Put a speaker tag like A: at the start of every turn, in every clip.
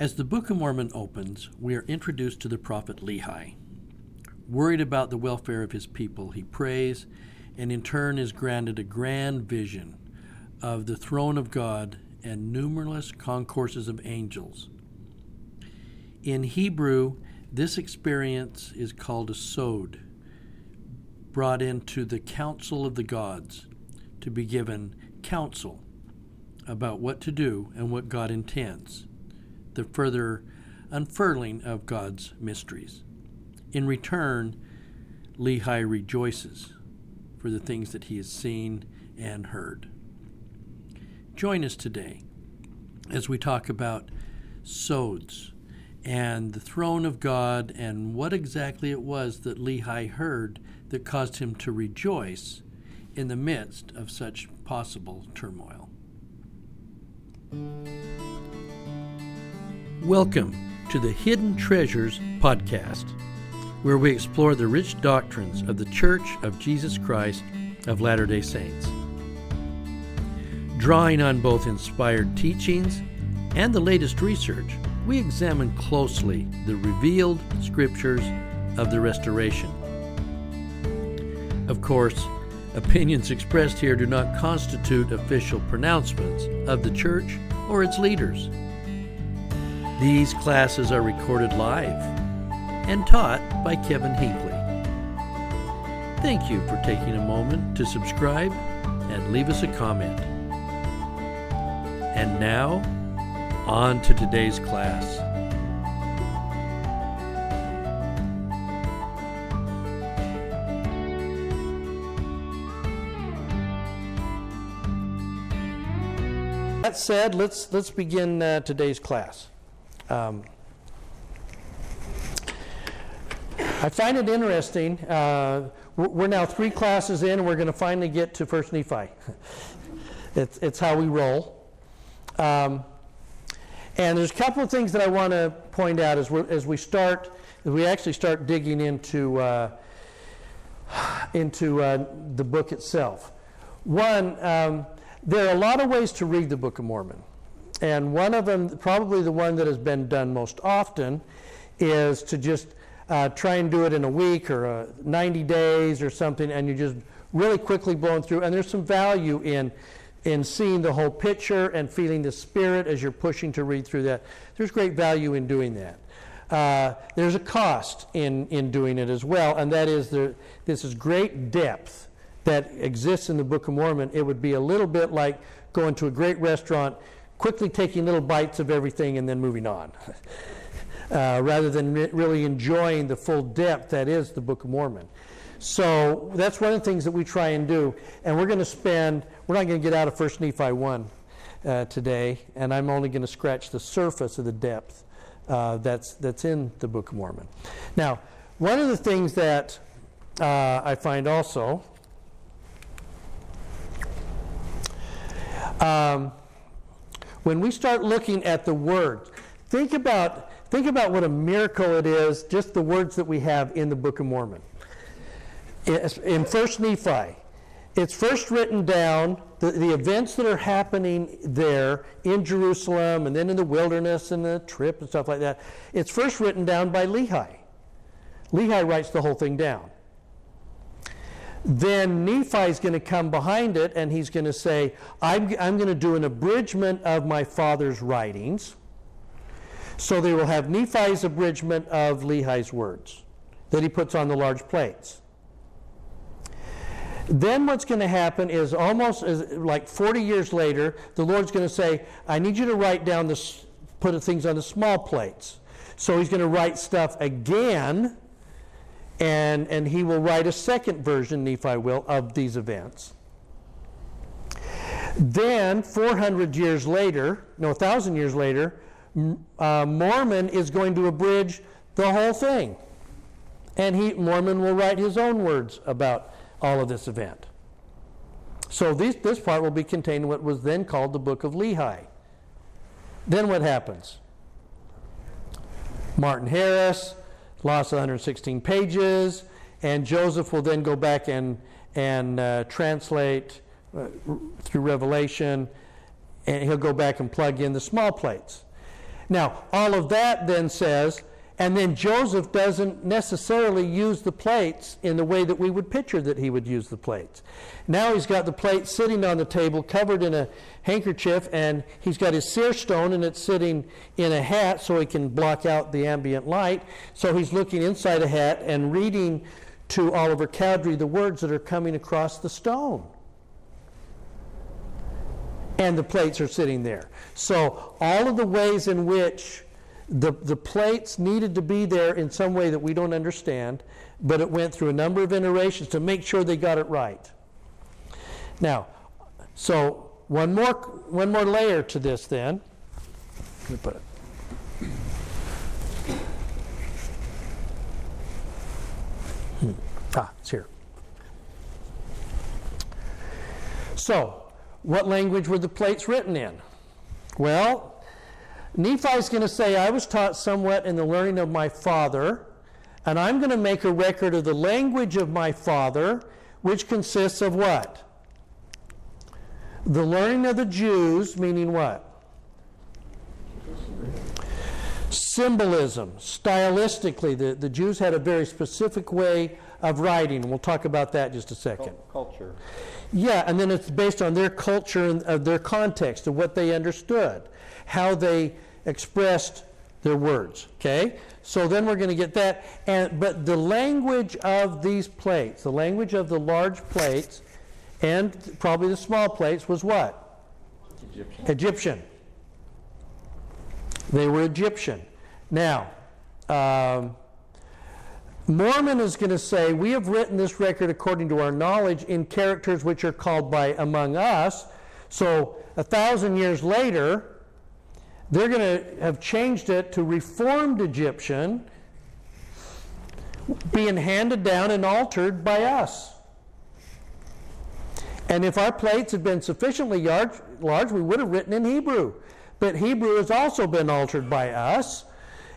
A: As the Book of Mormon opens, we are introduced to the prophet Lehi. Worried about the welfare of his people, he prays and in turn is granted a grand vision of the throne of God and numerous concourses of angels. In Hebrew, this experience is called a sod, brought into the council of the gods to be given counsel about what to do and what God intends the further unfurling of God's mysteries. In return, Lehi rejoices for the things that he has seen and heard. Join us today as we talk about sods and the throne of God and what exactly it was that Lehi heard that caused him to rejoice in the midst of such possible turmoil. Welcome to the Hidden Treasures podcast, where we explore the rich doctrines of the Church of Jesus Christ of Latter day Saints. Drawing on both inspired teachings and the latest research, we examine closely the revealed scriptures of the Restoration. Of course, opinions expressed here do not constitute official pronouncements of the Church or its leaders. These classes are recorded live and taught by Kevin Hinckley. Thank you for taking a moment to subscribe and leave us a comment. And now, on to today's class. That said, let's let's begin uh, today's class. Um, I find it interesting. Uh, we're now three classes in, and we're going to finally get to First Nephi. it's, it's how we roll. Um, and there's a couple of things that I want to point out as, as we start, as we actually start digging into, uh, into uh, the book itself. One, um, there are a lot of ways to read the Book of Mormon. And one of them, probably the one that has been done most often, is to just uh, try and do it in a week or uh, 90 days or something, and you're just really quickly blowing through. And there's some value in in seeing the whole picture and feeling the spirit as you're pushing to read through that. There's great value in doing that. Uh, there's a cost in, in doing it as well, and that is there, this is great depth that exists in the Book of Mormon. It would be a little bit like going to a great restaurant quickly taking little bites of everything and then moving on, uh, rather than re- really enjoying the full depth that is the Book of Mormon. So that's one of the things that we try and do. And we're going to spend, we're not going to get out of 1 Nephi 1 uh, today, and I'm only going to scratch the surface of the depth uh, that's, that's in the Book of Mormon. Now, one of the things that uh, I find also um, when we start looking at the words, think about, think about what a miracle it is, just the words that we have in the Book of Mormon. In First Nephi, it's first written down, the, the events that are happening there in Jerusalem and then in the wilderness and the trip and stuff like that. It's first written down by Lehi. Lehi writes the whole thing down. Then Nephi is going to come behind it and he's going to say, I'm, I'm going to do an abridgment of my father's writings. So they will have Nephi's abridgment of Lehi's words that he puts on the large plates. Then what's going to happen is almost as, like 40 years later, the Lord's going to say, I need you to write down the, put things on the small plates. So he's going to write stuff again and, and he will write a second version, Nephi will, of these events. Then, 400 years later, no, 1,000 years later, uh, Mormon is going to abridge the whole thing. And he, Mormon will write his own words about all of this event. So these, this part will be contained in what was then called the Book of Lehi. Then what happens? Martin Harris, lost 116 pages, and Joseph will then go back and, and uh, translate uh, through Revelation, and he'll go back and plug in the small plates. Now, all of that then says, and then Joseph doesn't necessarily use the plates in the way that we would picture that he would use the plates. Now he's got the plate sitting on the table covered in a handkerchief, and he's got his seer stone, and it's sitting in a hat so he can block out the ambient light. So he's looking inside a hat and reading to Oliver Cowdery the words that are coming across the stone. And the plates are sitting there. So all of the ways in which the, the plates needed to be there in some way that we don't understand, but it went through a number of iterations to make sure they got it right. Now, so one more, one more layer to this then. Let me put it. Hmm. Ah, it's here. So, what language were the plates written in? Well, Nephi's going to say, I was taught somewhat in the learning of my father, and I'm going to make a record of the language of my father, which consists of what? The learning of the Jews, meaning what? Symbolism, stylistically. The, the Jews had a very specific way of writing. We'll talk about that in just a second.
B: Culture.
A: Yeah, and then it's based on their culture and uh, their context of what they understood how they expressed their words. Okay? So then we're going to get that. And, but the language of these plates, the language of the large plates, and probably the small plates, was what?
B: Egyptian.
A: Egyptian. They were Egyptian. Now, um, Mormon is going to say, We have written this record according to our knowledge in characters which are called by among us. So, a thousand years later, they're going to have changed it to Reformed Egyptian, being handed down and altered by us. And if our plates had been sufficiently large, large, we would have written in Hebrew. But Hebrew has also been altered by us.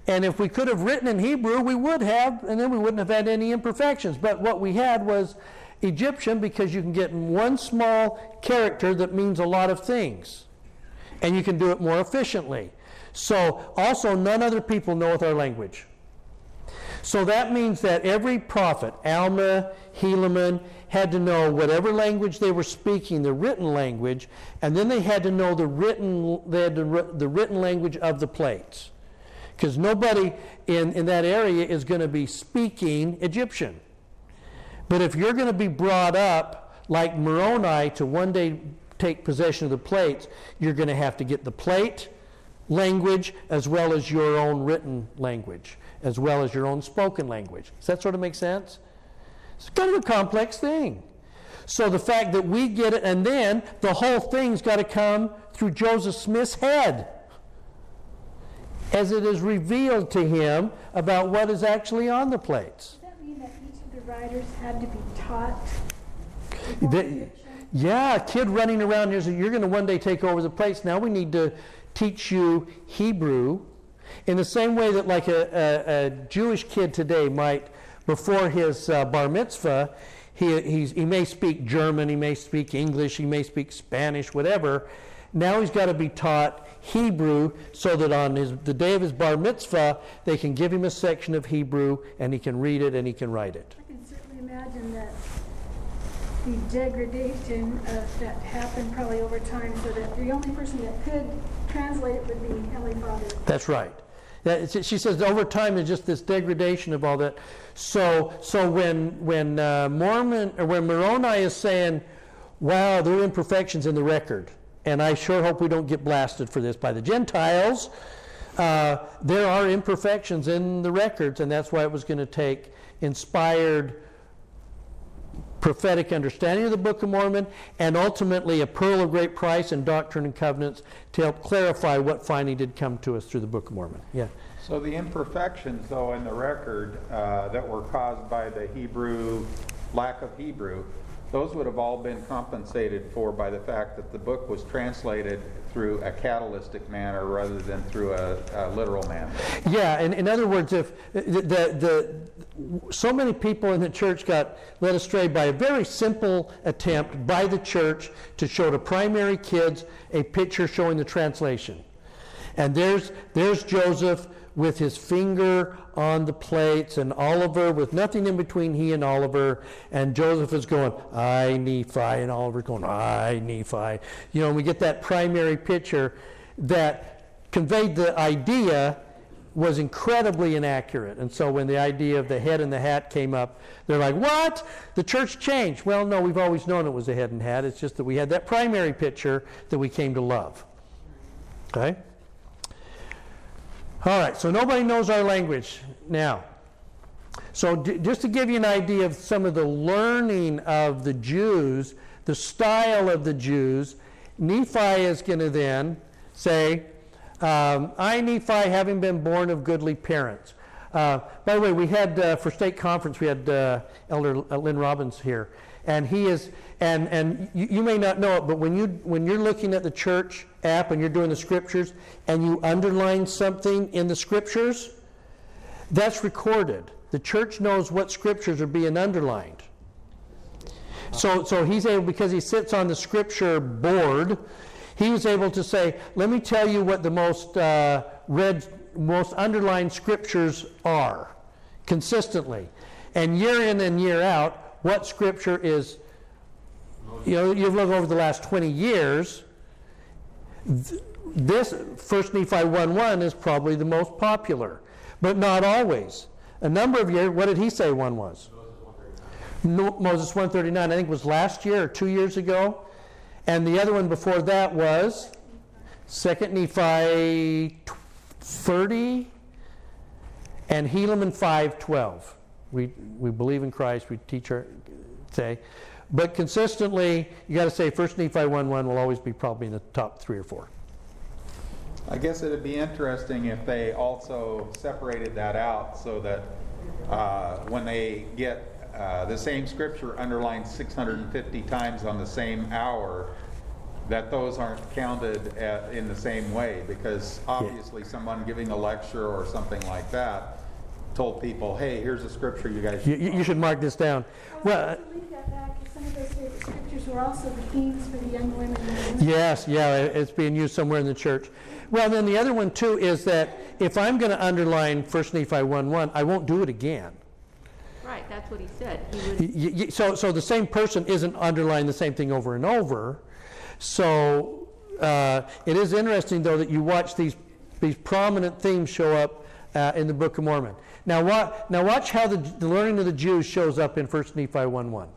A: And if we could have written in Hebrew, we would have, and then we wouldn't have had any imperfections. But what we had was Egyptian because you can get one small character that means a lot of things and you can do it more efficiently. So, also, none other people knoweth our language. So that means that every prophet, Alma, Helaman, had to know whatever language they were speaking, the written language, and then they had to know the written, they had to, the written language of the plates. Because nobody in, in that area is going to be speaking Egyptian. But if you're going to be brought up like Moroni to one day take possession of the plates, you're going to have to get the plate language as well as your own written language, as well as your own spoken language. Does that sort of make sense? It's kind of a complex thing. So the fact that we get it, and then the whole thing's got to come through Joseph Smith's head as it is revealed to him about what is actually on the plates.
C: Does that mean that each of the writers had to be taught?
A: Yeah, kid running around here You're going to one day take over the place. Now we need to teach you Hebrew in the same way that, like a, a, a Jewish kid today might, before his uh, bar mitzvah, he, he may speak German, he may speak English, he may speak Spanish, whatever. Now he's got to be taught Hebrew so that on his, the day of his bar mitzvah, they can give him a section of Hebrew and he can read it and he can write it.
C: I can certainly imagine that the degradation uh, that happened probably over time so that the only person that could translate it would be Heavenly Father.
A: That's right. That, she says over time is just this degradation of all that. So, so when when uh, Mormon or when Moroni is saying, "Wow, there are imperfections in the record," and I sure hope we don't get blasted for this by the Gentiles. Uh, there are imperfections in the records, and that's why it was going to take inspired prophetic understanding of the Book of Mormon, and ultimately a pearl of great price in Doctrine and Covenants to help clarify what finally did come to us through the Book of Mormon. Yeah.
B: So the imperfections, though, in the record uh, that were caused by the Hebrew, lack of Hebrew, those would have all been compensated for by the fact that the book was translated through a catalytic manner rather than through a, a literal manner.
A: Yeah, and in other words, if the, the, the, so many people in the church got led astray by a very simple attempt by the church to show to primary kids a picture showing the translation. And there's, there's Joseph with his finger on the plates, and Oliver with nothing in between he and Oliver. And Joseph is going, I, Nephi, and Oliver's going, I, Nephi. You know, we get that primary picture that conveyed the idea was incredibly inaccurate. And so when the idea of the head and the hat came up, they're like, what? The church changed. Well, no, we've always known it was a head and hat. It's just that we had that primary picture that we came to love. Okay? All right, so nobody knows our language now. So, d- just to give you an idea of some of the learning of the Jews, the style of the Jews, Nephi is going to then say, um, I, Nephi, having been born of goodly parents. Uh, by the way, we had uh, for state conference, we had uh, Elder Lynn Robbins here, and he is, and and you, you, may not know it, but when you when you're looking at the church app and you're doing the scriptures, and you underline something in the scriptures, that's recorded. The church knows what scriptures are being underlined. So, so he's able because he sits on the scripture board he was able to say, let me tell you what the most uh, read, most underlined scriptures are consistently. And year in and year out, what scripture is, you know, you've looked over the last 20 years, this First Nephi 1 1 is probably the most popular, but not always. A number of years, what did he say one was? Moses 139, I think was last year or two years ago. And the other one before that was Second Nephi 30 and Helaman 5:12. We we believe in Christ. We teach our say, but consistently you got to say First Nephi 1:1 will always be probably in the top three or four.
B: I guess it'd be interesting if they also separated that out so that uh, when they get uh, the same scripture underlined 650 times on the same hour, that those aren't counted at, in the same way because obviously someone giving a lecture or something like that told people, hey, here's a scripture you guys
A: should. You, you should mark this down.
C: Well, well that back, some of those scriptures were also the themes for the young women.
A: Yes, yeah, it's being used somewhere in the church. Well, then the other one too is that if I'm going to underline 1 Nephi 1:1, I won't do it again.
D: Right, that's what he said. He
A: would... so, so the same person isn't underlining the same thing over and over. So uh, it is interesting, though, that you watch these, these prominent themes show up uh, in the Book of Mormon. Now, now watch how the, the, learning of the Jews shows up in 1 Nephi 1.1.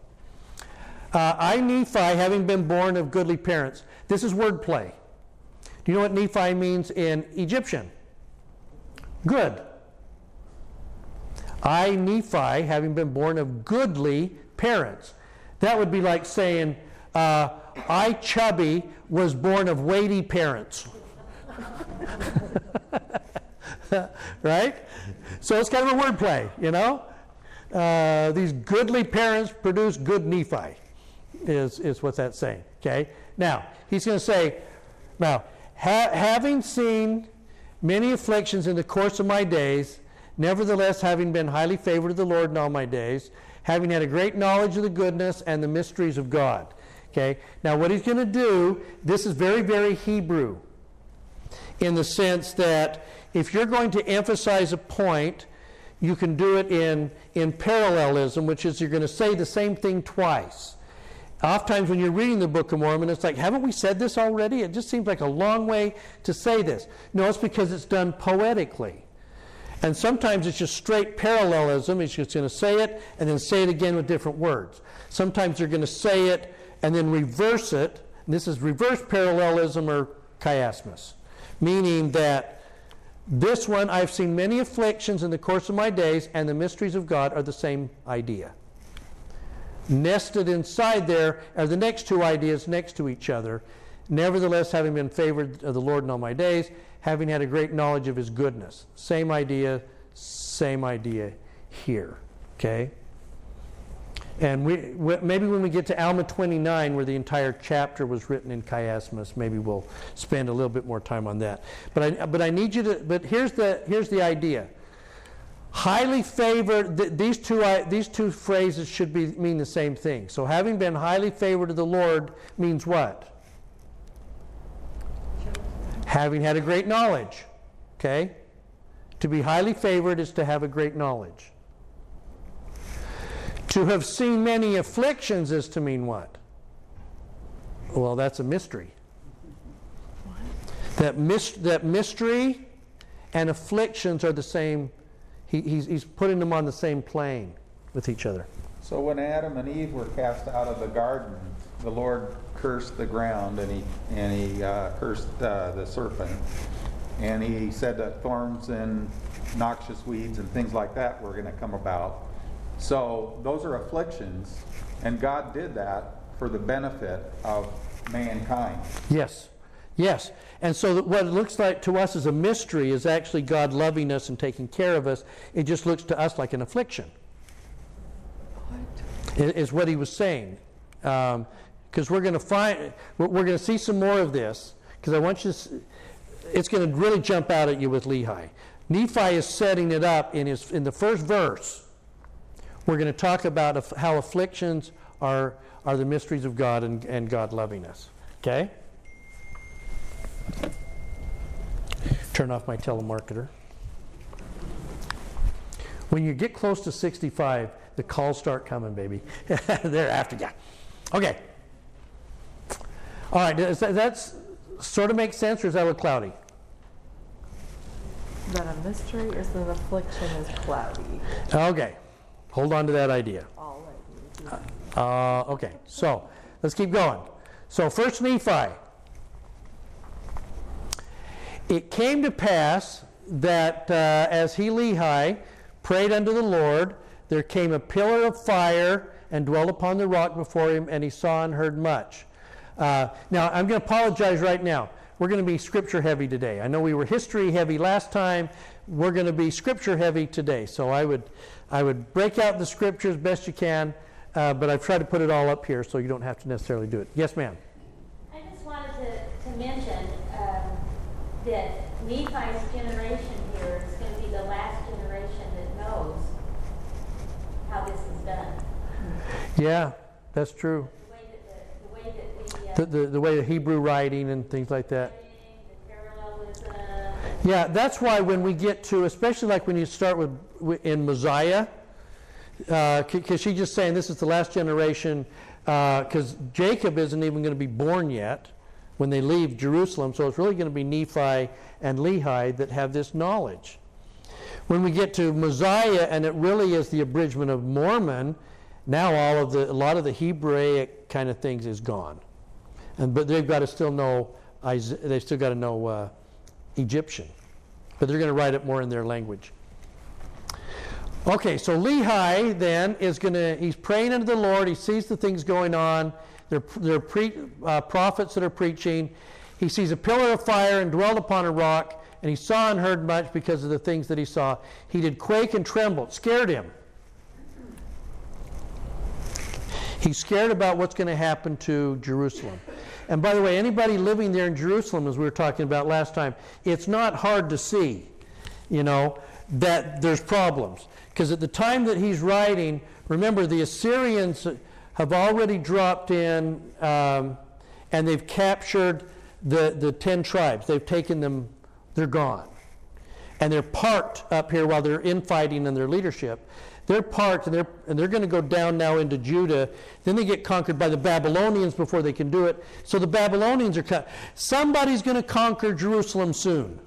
A: Uh, I, Nephi, having been born of goodly parents. This is wordplay. Do you know what Nephi means in Egyptian? Good. I, Nephi, having been born of goodly parents. That would be like saying, uh, I, Chubby, was born of weighty parents. right? So it's kind of a wordplay, you know? Uh, these goodly parents produce good Nephi, is, is what that's saying. Okay? Now, he's going to say, now, ha- having seen many afflictions in the course of my days, Nevertheless, having been highly favored of the Lord in all my days, having had a great knowledge of the goodness and the mysteries of God. Okay? Now, what he's going to do, this is very, very Hebrew in the sense that if you're going to emphasize a point, you can do it in, in parallelism, which is you're going to say the same thing twice. Oftentimes, when you're reading the Book of Mormon, it's like, haven't we said this already? It just seems like a long way to say this. No, it's because it's done poetically. And sometimes it's just straight parallelism. He's just going to say it and then say it again with different words. Sometimes they're going to say it and then reverse it. This is reverse parallelism or chiasmus, meaning that this one, I've seen many afflictions in the course of my days, and the mysteries of God are the same idea. Nested inside there are the next two ideas next to each other. Nevertheless, having been favored of the Lord in all my days, having had a great knowledge of his goodness. Same idea, same idea here. Okay? And we, maybe when we get to Alma 29, where the entire chapter was written in chiasmus, maybe we'll spend a little bit more time on that. But I, but I need you to, but here's the, here's the idea. Highly favored, th- these, two, uh, these two phrases should be, mean the same thing. So having been highly favored of the Lord means what? Having had a great knowledge. Okay? To be highly favored is to have a great knowledge. To have seen many afflictions is to mean what? Well, that's a mystery. That, mis- that mystery and afflictions are the same. He, he's, he's putting them on the same plane with each other.
B: So when Adam and Eve were cast out of the garden, the Lord cursed the ground and he, and he uh, cursed uh, the serpent. And he said that thorns and noxious weeds and things like that were going to come about. So those are afflictions, and God did that for the benefit of mankind.
A: Yes. Yes. And so what it looks like to us as a mystery is actually God loving us and taking care of us. It just looks to us like an affliction. What? Is what he was saying. Because um, we're going to find, we're, we're going to see some more of this. Because I want you to, it's going to really jump out at you with Lehi. Nephi is setting it up in, his, in the first verse. We're going to talk about how afflictions are, are the mysteries of God and, and God loving us. Okay? Turn off my telemarketer. When you get close to 65, the calls start coming, baby. They're after you. Okay. All right, does that that's, sort of make sense, or is that little cloudy?
E: That a mystery is that affliction is cloudy.
A: Okay. Hold on to that idea. Uh, okay, so let's keep going. So, first Nephi. It came to pass that uh, as he, Lehi, prayed unto the Lord, there came a pillar of fire and dwelt upon the rock before him, and he saw and heard much. Uh, now, I'm going to apologize right now. We're going to be scripture heavy today. I know we were history heavy last time. We're going to be scripture heavy today. So I would, I would break out the scriptures best you can, uh, but I've tried to put it all up here so you don't have to necessarily do it. Yes, ma'am.
F: I just wanted to, to mention um, that Nephi's generation here is going to be the last generation that knows how this is done.
A: Yeah, that's true.
F: The way that the, the way that we, uh,
A: The, the, the way the Hebrew writing and things like that. Yeah, that's why when we get to, especially like when you start with in Mosiah, because she's just saying this is the last generation, because Jacob isn't even going to be born yet when they leave Jerusalem, so it's really going to be Nephi and Lehi that have this knowledge. When we get to Mosiah, and it really is the abridgment of Mormon, now all of the a lot of the Hebraic kind of things is gone, and but they've got to still know they've still got to know uh, Egyptian, but they're going to write it more in their language. Okay, so Lehi then is going to, he's praying unto the Lord. He sees the things going on. There are pre, uh, prophets that are preaching. He sees a pillar of fire and dwelled upon a rock, and he saw and heard much because of the things that he saw. He did quake and tremble. It scared him. He's scared about what's going to happen to Jerusalem. And by the way, anybody living there in Jerusalem, as we were talking about last time, it's not hard to see, you know, that there's problems. Because at the time that he's writing, remember, the Assyrians have already dropped in um, and they've captured the, the 10 tribes. They've taken them, they're gone. And they're parked up here while they're infighting in their leadership. They're parked and they're, and they're going to go down now into Judah. Then they get conquered by the Babylonians before they can do it. So the Babylonians are cut. Somebody's going to conquer Jerusalem soon.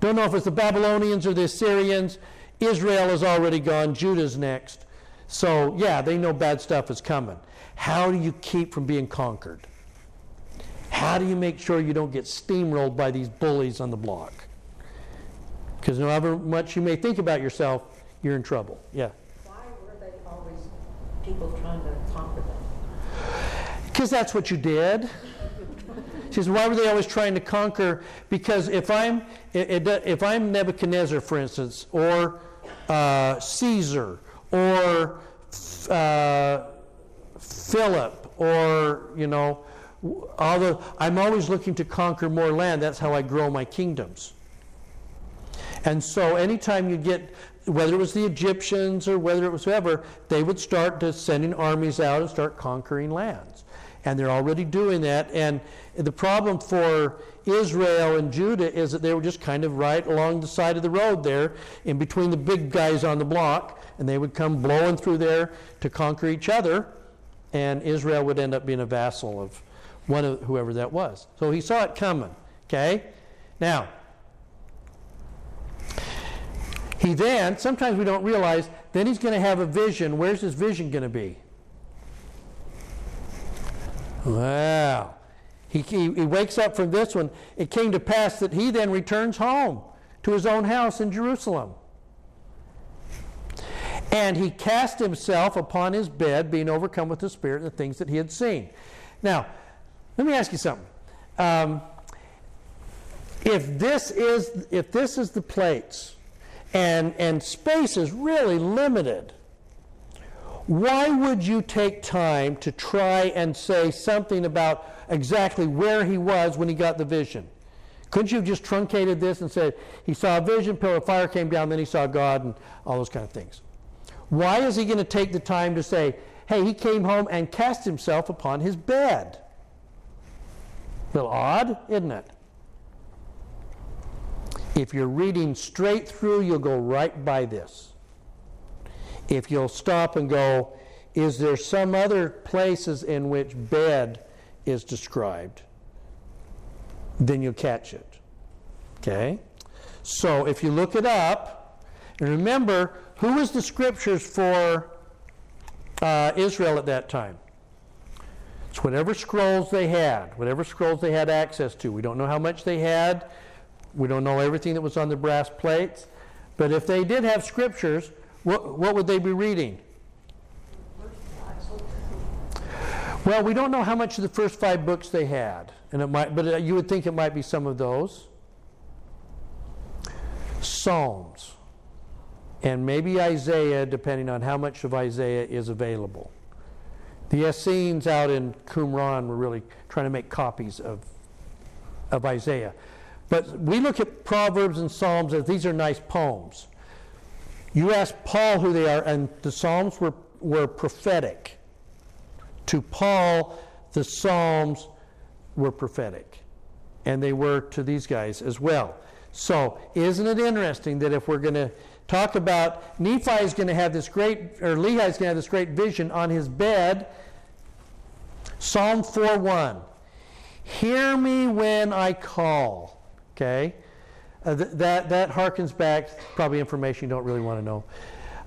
A: Don't know if it's the Babylonians or the Assyrians. Israel is already gone. Judah's next. So, yeah, they know bad stuff is coming. How do you keep from being conquered? How do you make sure you don't get steamrolled by these bullies on the block? Because matter much you may think about yourself, you're in trouble. Yeah.
E: Why were they always people trying to conquer them?
A: Because that's what you did. She says, why were they always trying to conquer? Because if I'm, it, it, if I'm Nebuchadnezzar, for instance, or uh, Caesar, or uh, Philip, or, you know, all the, I'm always looking to conquer more land. That's how I grow my kingdoms. And so anytime you get, whether it was the Egyptians or whether it was whoever, they would start to sending armies out and start conquering lands. And they're already doing that. And the problem for Israel and Judah is that they were just kind of right along the side of the road there, in between the big guys on the block, and they would come blowing through there to conquer each other, and Israel would end up being a vassal of one of whoever that was. So he saw it coming. Okay? Now, he then, sometimes we don't realize, then he's going to have a vision. Where's his vision going to be? Wow. He, he, he wakes up from this one. It came to pass that he then returns home to his own house in Jerusalem. And he cast himself upon his bed, being overcome with the Spirit and the things that he had seen. Now, let me ask you something. Um, if this is if this is the plates, and and space is really limited, why would you take time to try and say something about exactly where he was when he got the vision? Couldn't you have just truncated this and said he saw a vision, pillar of fire came down, then he saw God, and all those kind of things? Why is he going to take the time to say, hey, he came home and cast himself upon his bed? A little odd, isn't it? If you're reading straight through, you'll go right by this. If you'll stop and go, is there some other places in which bed is described? Then you'll catch it. Okay? So if you look it up, and remember, who was the scriptures for uh, Israel at that time? It's whatever scrolls they had, whatever scrolls they had access to. We don't know how much they had. We don't know everything that was on the brass plates. But if they did have scriptures, what, what would they be reading? Well, we don't know how much of the first five books they had, and it might, but uh, you would think it might be some of those. Psalms, and maybe Isaiah, depending on how much of Isaiah is available. The Essenes out in Qumran were really trying to make copies of, of Isaiah. But we look at Proverbs and Psalms as these are nice poems. You ask Paul who they are, and the Psalms were, were prophetic. To Paul, the Psalms were prophetic. And they were to these guys as well. So, isn't it interesting that if we're going to talk about Nephi is going to have this great, or Lehi is going to have this great vision on his bed, Psalm 4:1. Hear me when I call. Okay? Uh, th- that, that harkens back, probably information you don't really want to know.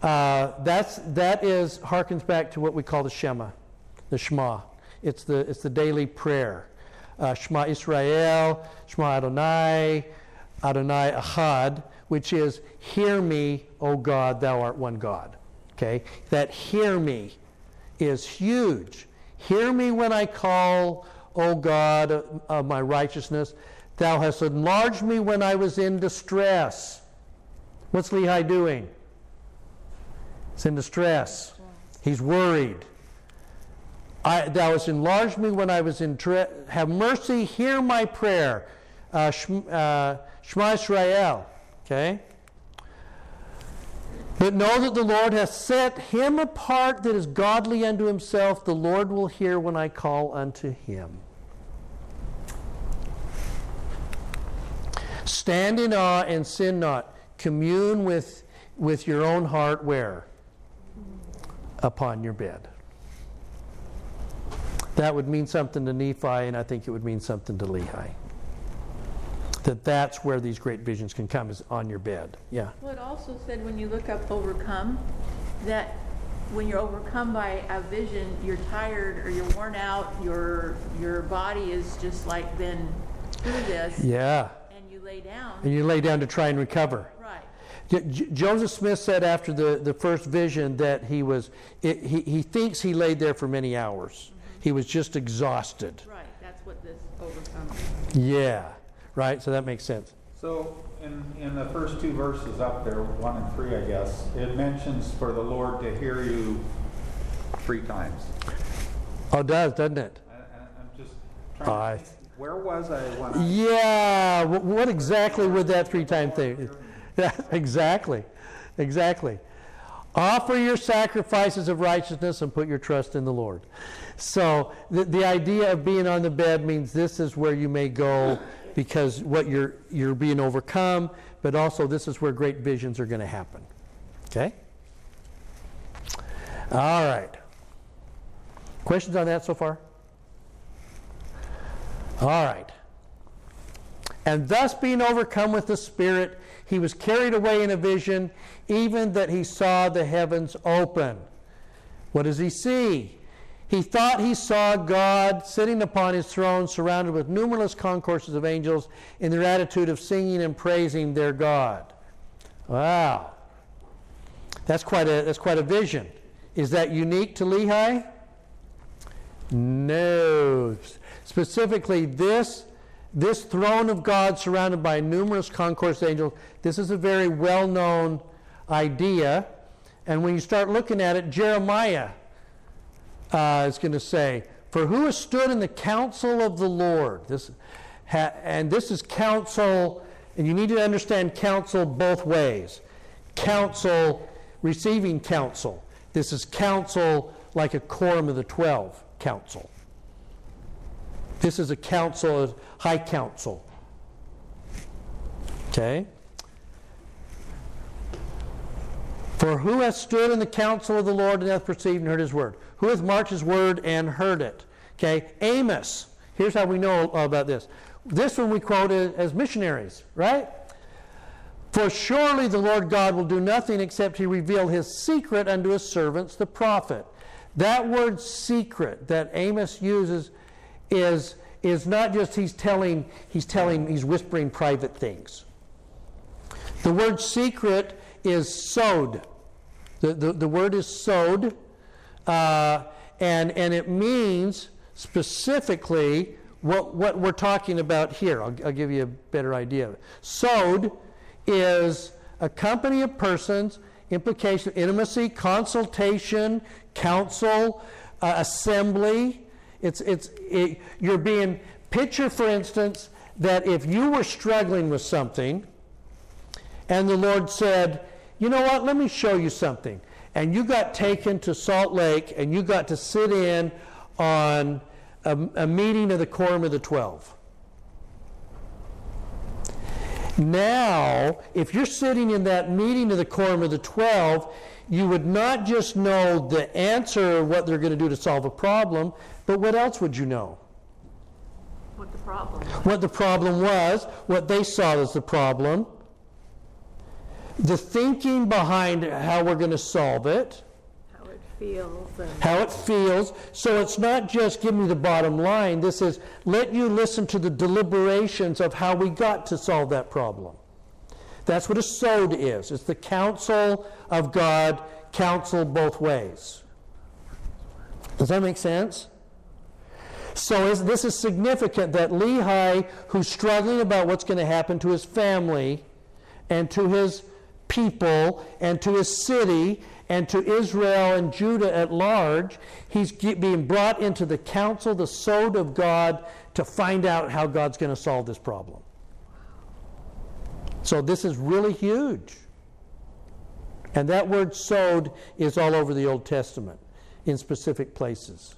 A: Uh, that's, that is, harkens back to what we call the Shema, the Shema. It's the, it's the daily prayer. Uh, Shema Israel, Shema Adonai, Adonai Ahad, which is, Hear me, O God, thou art one God. Okay? That hear me is huge. Hear me when I call, O God of my righteousness. Thou hast enlarged me when I was in distress. What's Lehi doing? He's in distress. He's worried. I, thou hast enlarged me when I was in distress. Have mercy, hear my prayer. Uh, Shema, uh, Israel. Okay? But know that the Lord hath set him apart that is godly unto himself. The Lord will hear when I call unto him. Stand in awe and sin not. Commune with, with your own heart where? Upon your bed. That would mean something to Nephi, and I think it would mean something to Lehi. That that's where these great visions can come, is on your bed. Yeah.
D: Well, it also said when you look up overcome, that when you're overcome by a vision, you're tired or you're worn out, your, your body is just like been through this,
A: Yeah.
D: And you lay down.
A: And you lay down to try and recover.
D: Right.
A: J- J- Joseph Smith said after the, the first vision that he was, it, he, he thinks he laid there for many hours. Mm-hmm. He was just exhausted.
D: Right, that's what this overcome.
A: Yeah, right? So that makes sense.
B: So in, in the first two verses up there, one and three, I guess, it mentions for the Lord to hear you three times.
A: Oh, it does, doesn't it?
B: I, I- I'm just trying
A: I-
B: to think, where was I when I?
A: Yeah, what exactly would that three time thing? Yeah, exactly, exactly. Offer your sacrifices of righteousness and put your trust in the Lord. So the, the idea of being on the bed means this is where you may go because what you're you're being overcome, but also this is where great visions are going to happen. Okay? All right. Questions on that so far? All right. And thus being overcome with the Spirit, he was carried away in a vision, even that he saw the heavens open. What does he see? He thought he saw God sitting upon his throne, surrounded with numerous concourses of angels in their attitude of singing and praising their God. Wow. That's quite a, that's quite a vision. Is that unique to Lehi? No. Specifically, this, this throne of God surrounded by numerous concourse angels, this is a very well known idea. And when you start looking at it, Jeremiah uh, is going to say, For who has stood in the counsel of the Lord? This, ha, and this is counsel, and you need to understand counsel both ways. Counsel, receiving counsel. This is counsel like a quorum of the twelve council. This is a council, a high council. Okay? For who hath stood in the counsel of the Lord and hath perceived and heard his word? Who hath marked his word and heard it? Okay, Amos. Here's how we know about this. This one we quote as missionaries, right? For surely the Lord God will do nothing except he reveal his secret unto his servants, the prophet. That word secret that Amos uses is, is not just he's telling, he's telling, he's whispering private things. The word secret is sod. The, the, the word is sod, uh, and, and it means specifically what, what we're talking about here. I'll, I'll give you a better idea. Sod is a company of persons, implication, intimacy, consultation, council, uh, assembly. It's, it's, it, you're being, picture for instance, that if you were struggling with something and the Lord said, you know what, let me show you something. And you got taken to Salt Lake and you got to sit in on a, a meeting of the Quorum of the Twelve. Now, if you're sitting in that meeting of the Quorum of the Twelve, you would not just know the answer, what they're going to do to solve a problem, but what else would you know?
D: What the problem was.
A: What the problem was, what they saw as the problem, the thinking behind how we're going to solve it,
D: How it feels
A: how it feels. So it's not just give me the bottom line. This is let you listen to the deliberations of how we got to solve that problem. That's what a sod is. It's the counsel of God, counsel both ways. Does that make sense? So is, this is significant that Lehi, who's struggling about what's going to happen to his family and to his people and to his city and to Israel and Judah at large, he's being brought into the counsel, the sod of God, to find out how God's going to solve this problem. So this is really huge. And that word sod is all over the Old Testament in specific places.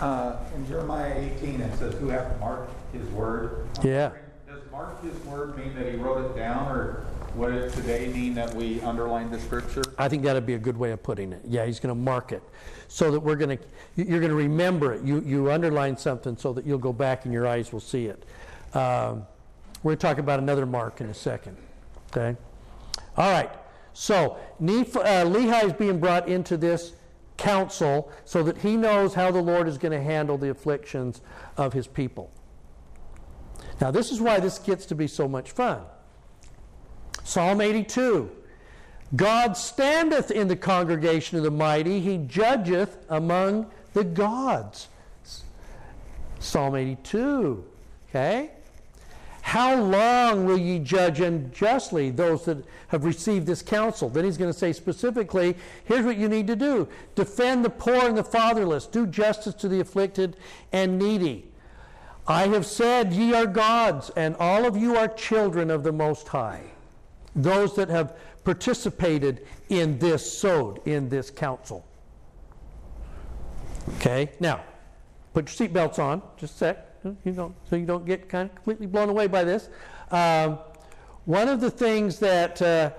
B: Uh, In Jeremiah 18, it says, "Who hath marked his word?" I'm
A: Yeah.
B: Does mark his word mean that he wrote it down, or would it today mean that we underline the scripture?
A: I think that'd be a good way of putting it. Yeah, he's going to mark it so that we're going to, you're going to remember it. You, you underline something so that you'll go back and your eyes will see it. Um, we're going to talk about another mark in a second. Okay? All right. So Neph- uh, Lehi is being brought into this council so that he knows how the Lord is going to handle the afflictions of his people. Now, this is why this gets to be so much fun. Psalm 82 God standeth in the congregation of the mighty, he judgeth among the gods. Psalm 82. Okay? How long will ye judge unjustly those that have received this counsel? Then he's going to say specifically here's what you need to do defend the poor and the fatherless, do justice to the afflicted and needy. I have said, Ye are gods, and all of you are children of the Most High. those that have participated in this sod, in this council. Okay, now, put your seatbelts on, just a sec, you don't, so you don't get kind of completely blown away by this. Um, one of the things that uh,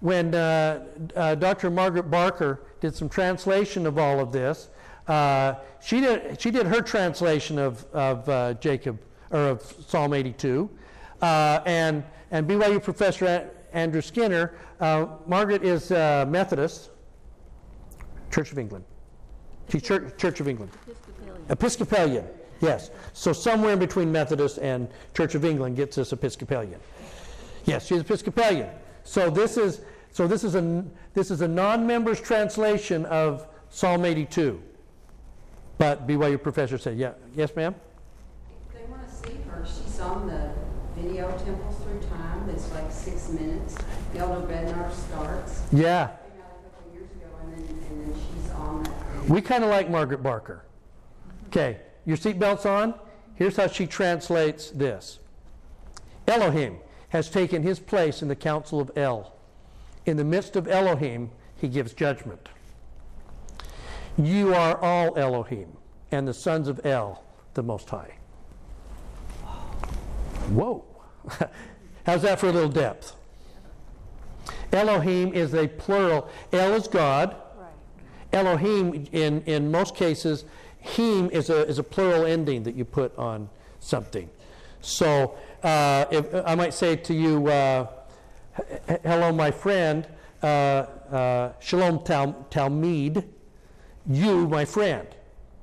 A: when uh, uh, Dr. Margaret Barker did some translation of all of this, uh, she did she did her translation of of uh, Jacob or of Psalm 82, uh, and and BYU professor Andrew Skinner. uh, Margaret is uh, Methodist, Church of England. She's Church, Church of England.
D: Episcopalian.
A: Episcopalian, yes. So somewhere in between Methodist and Church of England gets us Episcopalian. Yes, she's Episcopalian. So this is so this is a this is a non-member's translation of Psalm 82. But BYU professor said, yeah, yes, ma'am.
G: If they want to see her, she's on the video Temples Through Time, that's like six minutes. The Elder Bednar starts.
A: Yeah,
G: Came out a couple of years ago, and then, and then she's on that. video.
A: we kind of like Margaret Barker. Okay, your seatbelts on. Here's how she translates this. Elohim has taken his place in the council of El. In the midst of Elohim, he gives judgment. You are all Elohim and the sons of El, the Most High. Whoa. How's that for a little depth? Elohim is a plural. El is God. Elohim, in, in most cases, him is a, is a plural ending that you put on something. So uh, if, I might say to you, uh, hello, my friend, uh, uh, shalom tal- talmid, you, my friend.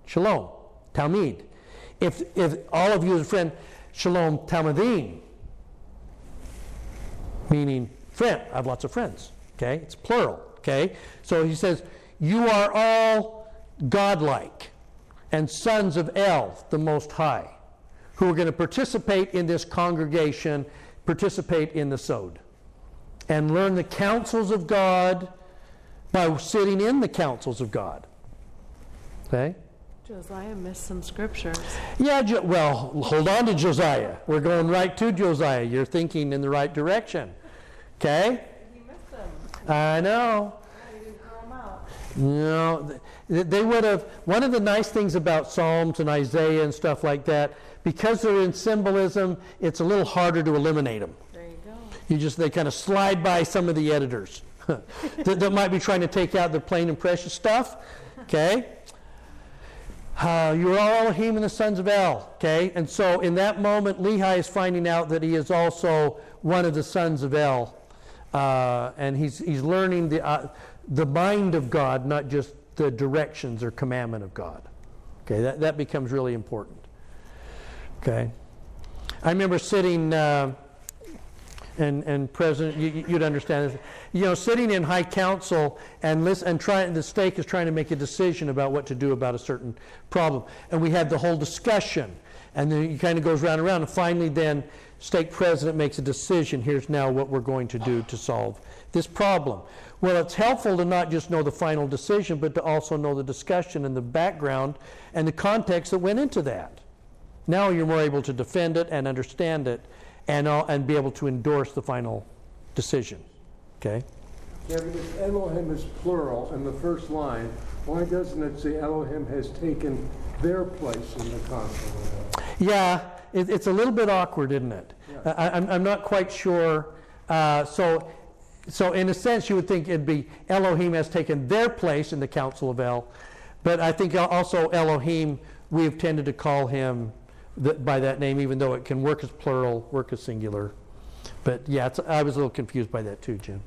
A: Shalom, talmid. If, if all of you is a friend, shalom talmidim, meaning friend. I have lots of friends. Okay, it's plural. Okay, so he says, "You are all godlike and sons of El, the Most High, who are going to participate in this congregation, participate in the Sod, and learn the counsels of God by sitting in the counsels of God." Okay.
H: Josiah missed some scriptures.
A: Yeah, Jo- well, hold on to Josiah. We're going right to Josiah. You're thinking in the right direction. Okay?
H: He missed them.
A: I know.
H: He didn't throw them out.
A: No, they would have. One of the nice things about Psalms and Isaiah and stuff like that, because they're in symbolism, it's a little harder to eliminate them.
H: There you go.
A: You just they kind of slide by some of the editors that, that might be trying to take out the plain and precious stuff. Okay. Uh, you are all Elohim and the sons of El. Okay, and so in that moment, Lehi is finding out that he is also one of the sons of El, uh, and he's he's learning the uh, the mind of God, not just the directions or commandment of God. Okay, that that becomes really important. Okay, I remember sitting. Uh, and, and President, you, you'd understand this. You know, sitting in high council and listen, and trying, the stake is trying to make a decision about what to do about a certain problem. And we had the whole discussion. And then it kind of goes round and round. And finally, then, stake president makes a decision. Here's now what we're going to do to solve this problem. Well, it's helpful to not just know the final decision, but to also know the discussion and the background and the context that went into that. Now you're more able to defend it and understand it and, uh, and be able to endorse the final decision. Okay?
I: Kevin, if Elohim is plural in the first line, why doesn't it say Elohim has taken their place in the council?
A: Yeah, it, it's a little bit awkward, isn't it? I, I'm, I'm not quite sure. Uh, so, so, in a sense, you would think it'd be Elohim has taken their place in the Council of El, but I think also Elohim, we've tended to call him th- by that name, even though it can work as plural, work as singular. But yeah, it's, I was a little confused by that too, Jim.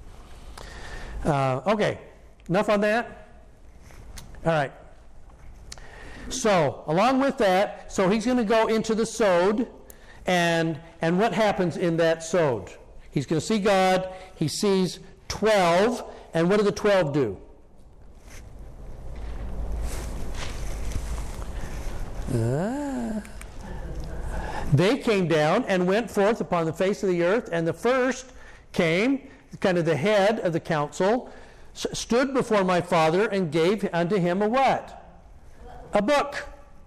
A: Uh, okay, enough on that. All right. So, along with that, so he's going to go into the sod, and and what happens in that sod? He's going to see God. He sees twelve, and what do the twelve do? Ah. They came down and went forth upon the face of the earth, and the first came, kind of the head of the council, stood before my father and gave unto him a what? A book.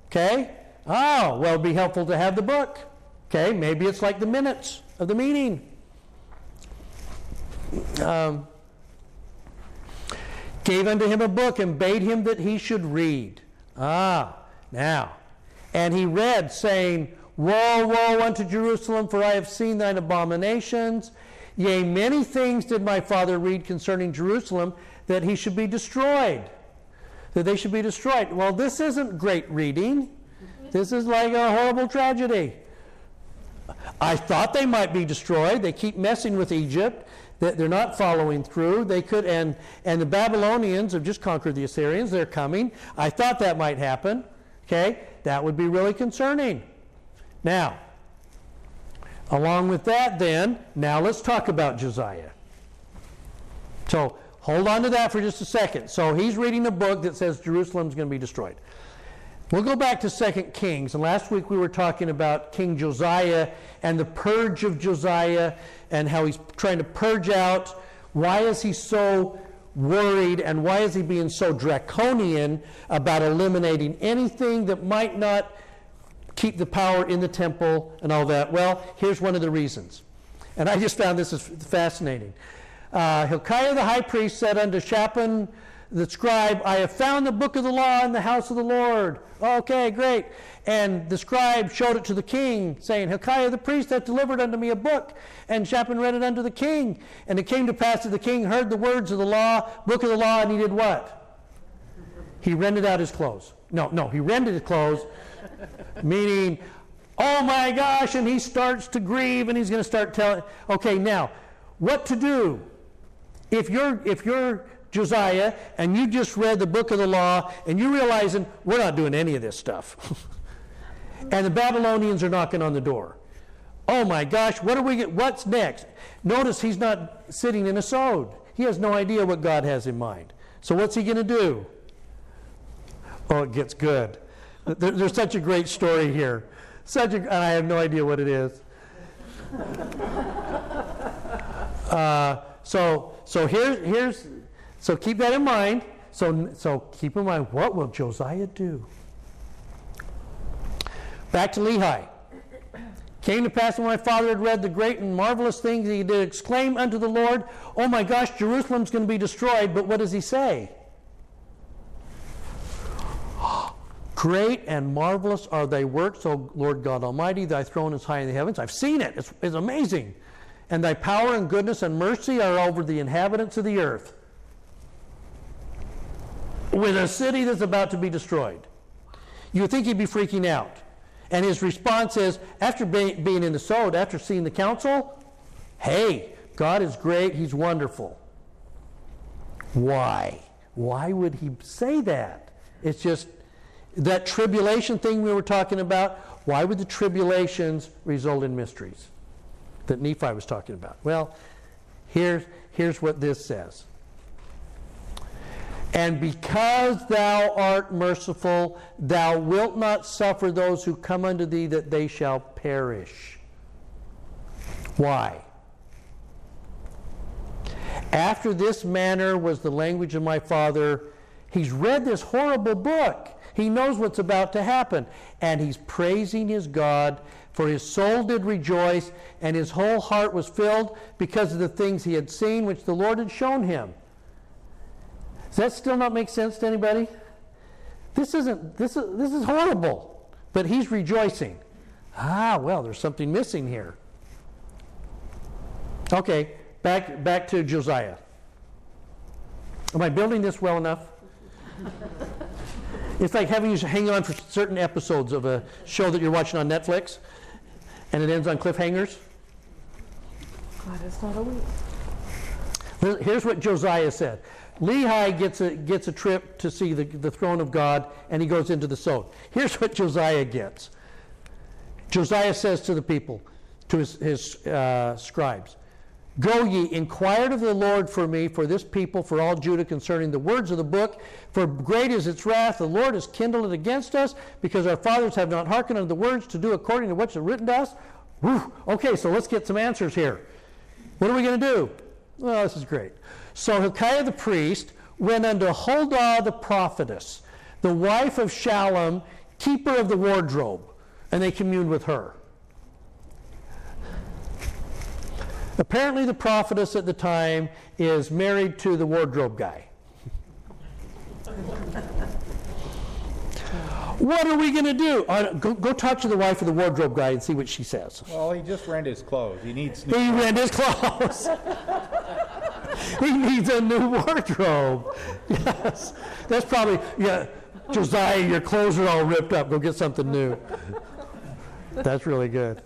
A: Okay? Oh, well, it'd be helpful to have the book. Okay? Maybe it's like the minutes of the meeting. um, gave unto him a book and bade him that he should read. Ah, now. And he read, saying, Woe, woe unto Jerusalem, for I have seen thine abominations. Yea, many things did my father read concerning Jerusalem, that he should be destroyed. That they should be destroyed. Well, this isn't great reading. This is like a horrible tragedy. I thought they might be destroyed. They keep messing with Egypt. They- They're not following through. They could, and and the Babylonians have just conquered the Assyrians. They're coming. I thought that might happen. Okay, that would be really concerning. Now, along with that, then, now let's talk about Josiah. So hold on to that for just a second. So he's reading a book that says Jerusalem's going to be destroyed. We'll go back to 2 Kings. And last week we were talking about King Josiah and the purge of Josiah and how he's trying to purge out. Why is he so worried and why is he being so draconian about eliminating anything that might not keep the power in the temple and all that? Well, here's one of the reasons. And I just found this is fascinating. Uh, Hilkiah the high priest said unto Shaphan the scribe, I have found the book of the law in the house of the Lord. Okay, great. And the scribe showed it to the king, saying, Hilkiah the priest hath delivered unto me a book. And Shaphan read it unto the king. And it came to pass that the king heard the words of the law, book of the law, and he did what? He rented out his clothes. No, no, he rented his clothes, meaning, oh my gosh, and he starts to grieve and he's going to start telling. Okay, now, what to do? If you're, if you're Josiah and you just read the book of the law and you're realizing we're not doing any of this stuff, and the Babylonians are knocking on the door. Oh my gosh, what are we get, what's next? Notice he's not sitting in a sod. He has no idea what God has in mind. So what's he going to do? Oh, it gets good. There, there's such a great story here. Such a, and I have no idea what it is. Uh, so, so here's, here's, so keep that in mind. So, so keep in mind, what will Josiah do? Back to Lehi. Came to pass when my father had read the great and marvelous things, he did exclaim unto the Lord, Oh my gosh, Jerusalem's going to be destroyed. But what does he say? Great and marvelous are thy works, O Lord God Almighty. Thy throne is high in the heavens. I've seen it, it's, it's amazing. And thy power and goodness and mercy are over the inhabitants of the earth. With a city that's about to be destroyed. You would think he'd be freaking out. And his response is after be- being in the sod, after seeing the council, hey, God is great, he's wonderful. Why? Why would he say that? It's just that tribulation thing we were talking about. Why would the tribulations result in mysteries that Nephi was talking about? Well, here's, here's what this says. And because thou art merciful, thou wilt not suffer those who come unto thee that they shall perish. Why? After this manner was the language of my father. He's read this horrible book. He knows what's about to happen. And he's praising his God, for his soul did rejoice, and his whole heart was filled because of the things he had seen, which the Lord had shown him. Does that still not make sense to anybody? This isn't this is this is horrible. But he's rejoicing. Ah, well, there's something missing here. Okay, back back to Josiah. Am I building this well enough? it's like having you hang on for certain episodes of a show that you're watching on Netflix and it ends on cliffhangers.
H: Glad it's not a week.
A: Here's what Josiah said. Lehi gets a, gets a trip to see the, the throne of God, and he goes into the sod. Here's what Josiah gets. Josiah says to the people, to his, his uh, scribes, Go ye, inquired of the Lord for me, for this people, for all Judah, concerning the words of the book. For great is its wrath. The Lord has kindled it against us, because our fathers have not hearkened unto the words to do according to what's written to us. Whew. Okay, so let's get some answers here. What are we going to do? Well, this is great. So Hilkiah the priest went unto Huldah the prophetess, the wife of Shallum, keeper of the wardrobe, and they communed with her. Apparently, the prophetess at the time is married to the wardrobe guy. what are we going to do? Uh, go, go talk to the wife of the wardrobe guy and see what she says.
B: Well, he just rent his clothes. He needs new
A: He rent his clothes. he needs a new wardrobe. Yes. That's probably, yeah, Josiah, your clothes are all ripped up. Go get something new. That's really good.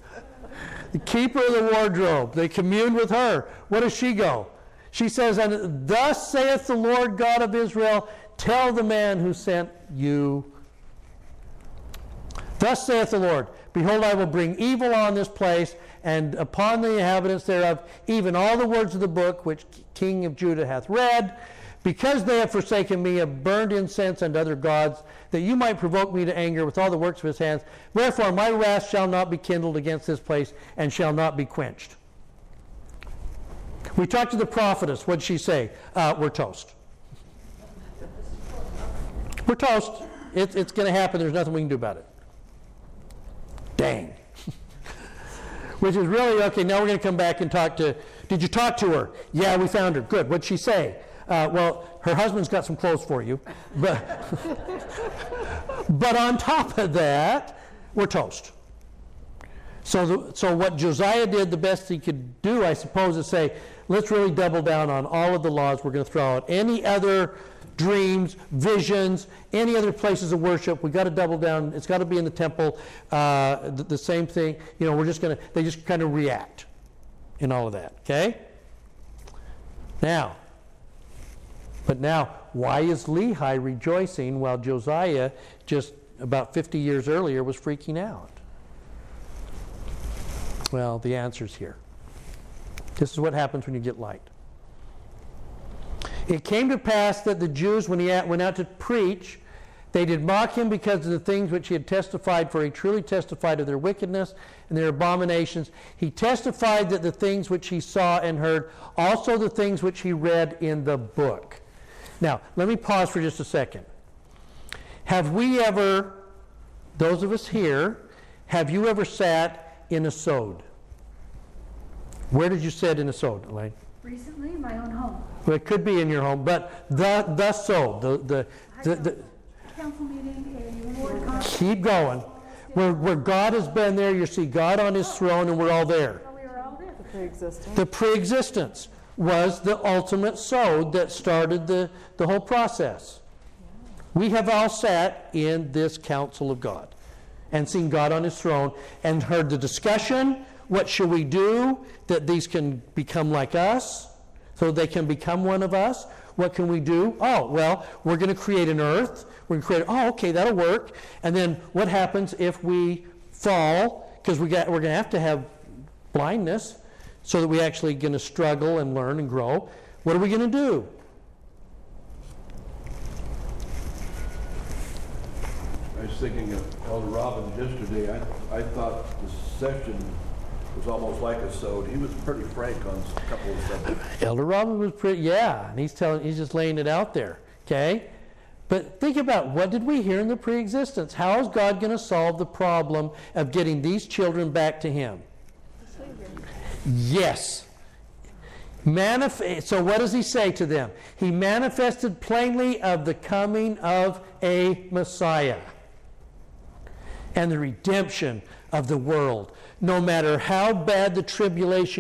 A: The keeper of the wardrobe, they commune with her. What does she go? She says, And thus saith the Lord God of Israel, tell the man who sent you. Thus saith the Lord, Behold, I will bring evil on this place and upon the inhabitants thereof, even all the words of the book which King of Judah hath read, because they have forsaken me, have burned incense unto other gods, that you might provoke me to anger with all the works of his hands. Wherefore my wrath shall not be kindled against this place, and shall not be quenched. We talked to the prophetess. What'd she say? Uh, we're toast. We're toast. It's, it's going to happen. There's nothing we can do about it. Dang. Which is really okay. Now we're going to come back and talk to. Did you talk to her? Yeah, we found her. Good. What'd she say? Uh, well, her husband's got some clothes for you. But, but on top of that, we're toast. So, the, so what Josiah did, the best he could do, I suppose, is say, let's really double down on all of the laws. We're going to throw out any other dreams, visions, any other places of worship. We've got to double down. It's got to be in the temple. Uh, the, the same thing. You know, we're just going to, they just kind of react in all of that. Okay? Now, but now, why is Lehi rejoicing while Josiah, just about 50 years earlier, was freaking out? Well, the answer's here. This is what happens when you get light. It came to pass that the Jews, when he went out to preach, they did mock him because of the things which he had testified, for he truly testified of their wickedness and their abominations. He testified that the things which he saw and heard, also the things which he read in the book. Now, let me pause for just a second. Have we ever, those of us here, have you ever sat in a sod? Where did you sit in a sod, Elaine?
C: Recently, in my own home.
A: Well, it could be in your home, but the the sod, the the, the, the
C: Council meeting, a ward conference.
A: keep going. Where, where God has been there, you see God on his throne, and we're all there.
C: We were all there.
H: Pre-existing.
A: The pre-existence was the ultimate sod that started the, the whole process. We have all sat in this council of God and seen God on his throne and heard the discussion. What should we do that these can become like us so they can become one of us? What can we do? Oh, well, we're going to create an earth. We're going to create, oh, okay, that'll work. And then what happens if we fall? Because we got, we're going to have to have blindness so that we actually going to struggle and learn and grow. What are we going to do?
J: I was thinking of Elder Robbins yesterday. I, I thought the session was almost like a sod. He was pretty frank on a couple of subjects.
A: Elder Robin was pretty, yeah, and he's telling, he's just laying it out there, okay? But think about what did we hear in the pre-existence? How is God going to solve the problem of getting these children back to Him? Yes. Manif- so what does he say to them? He manifested plainly of the coming of a Messiah and the redemption of the world. No matter how bad the tribulation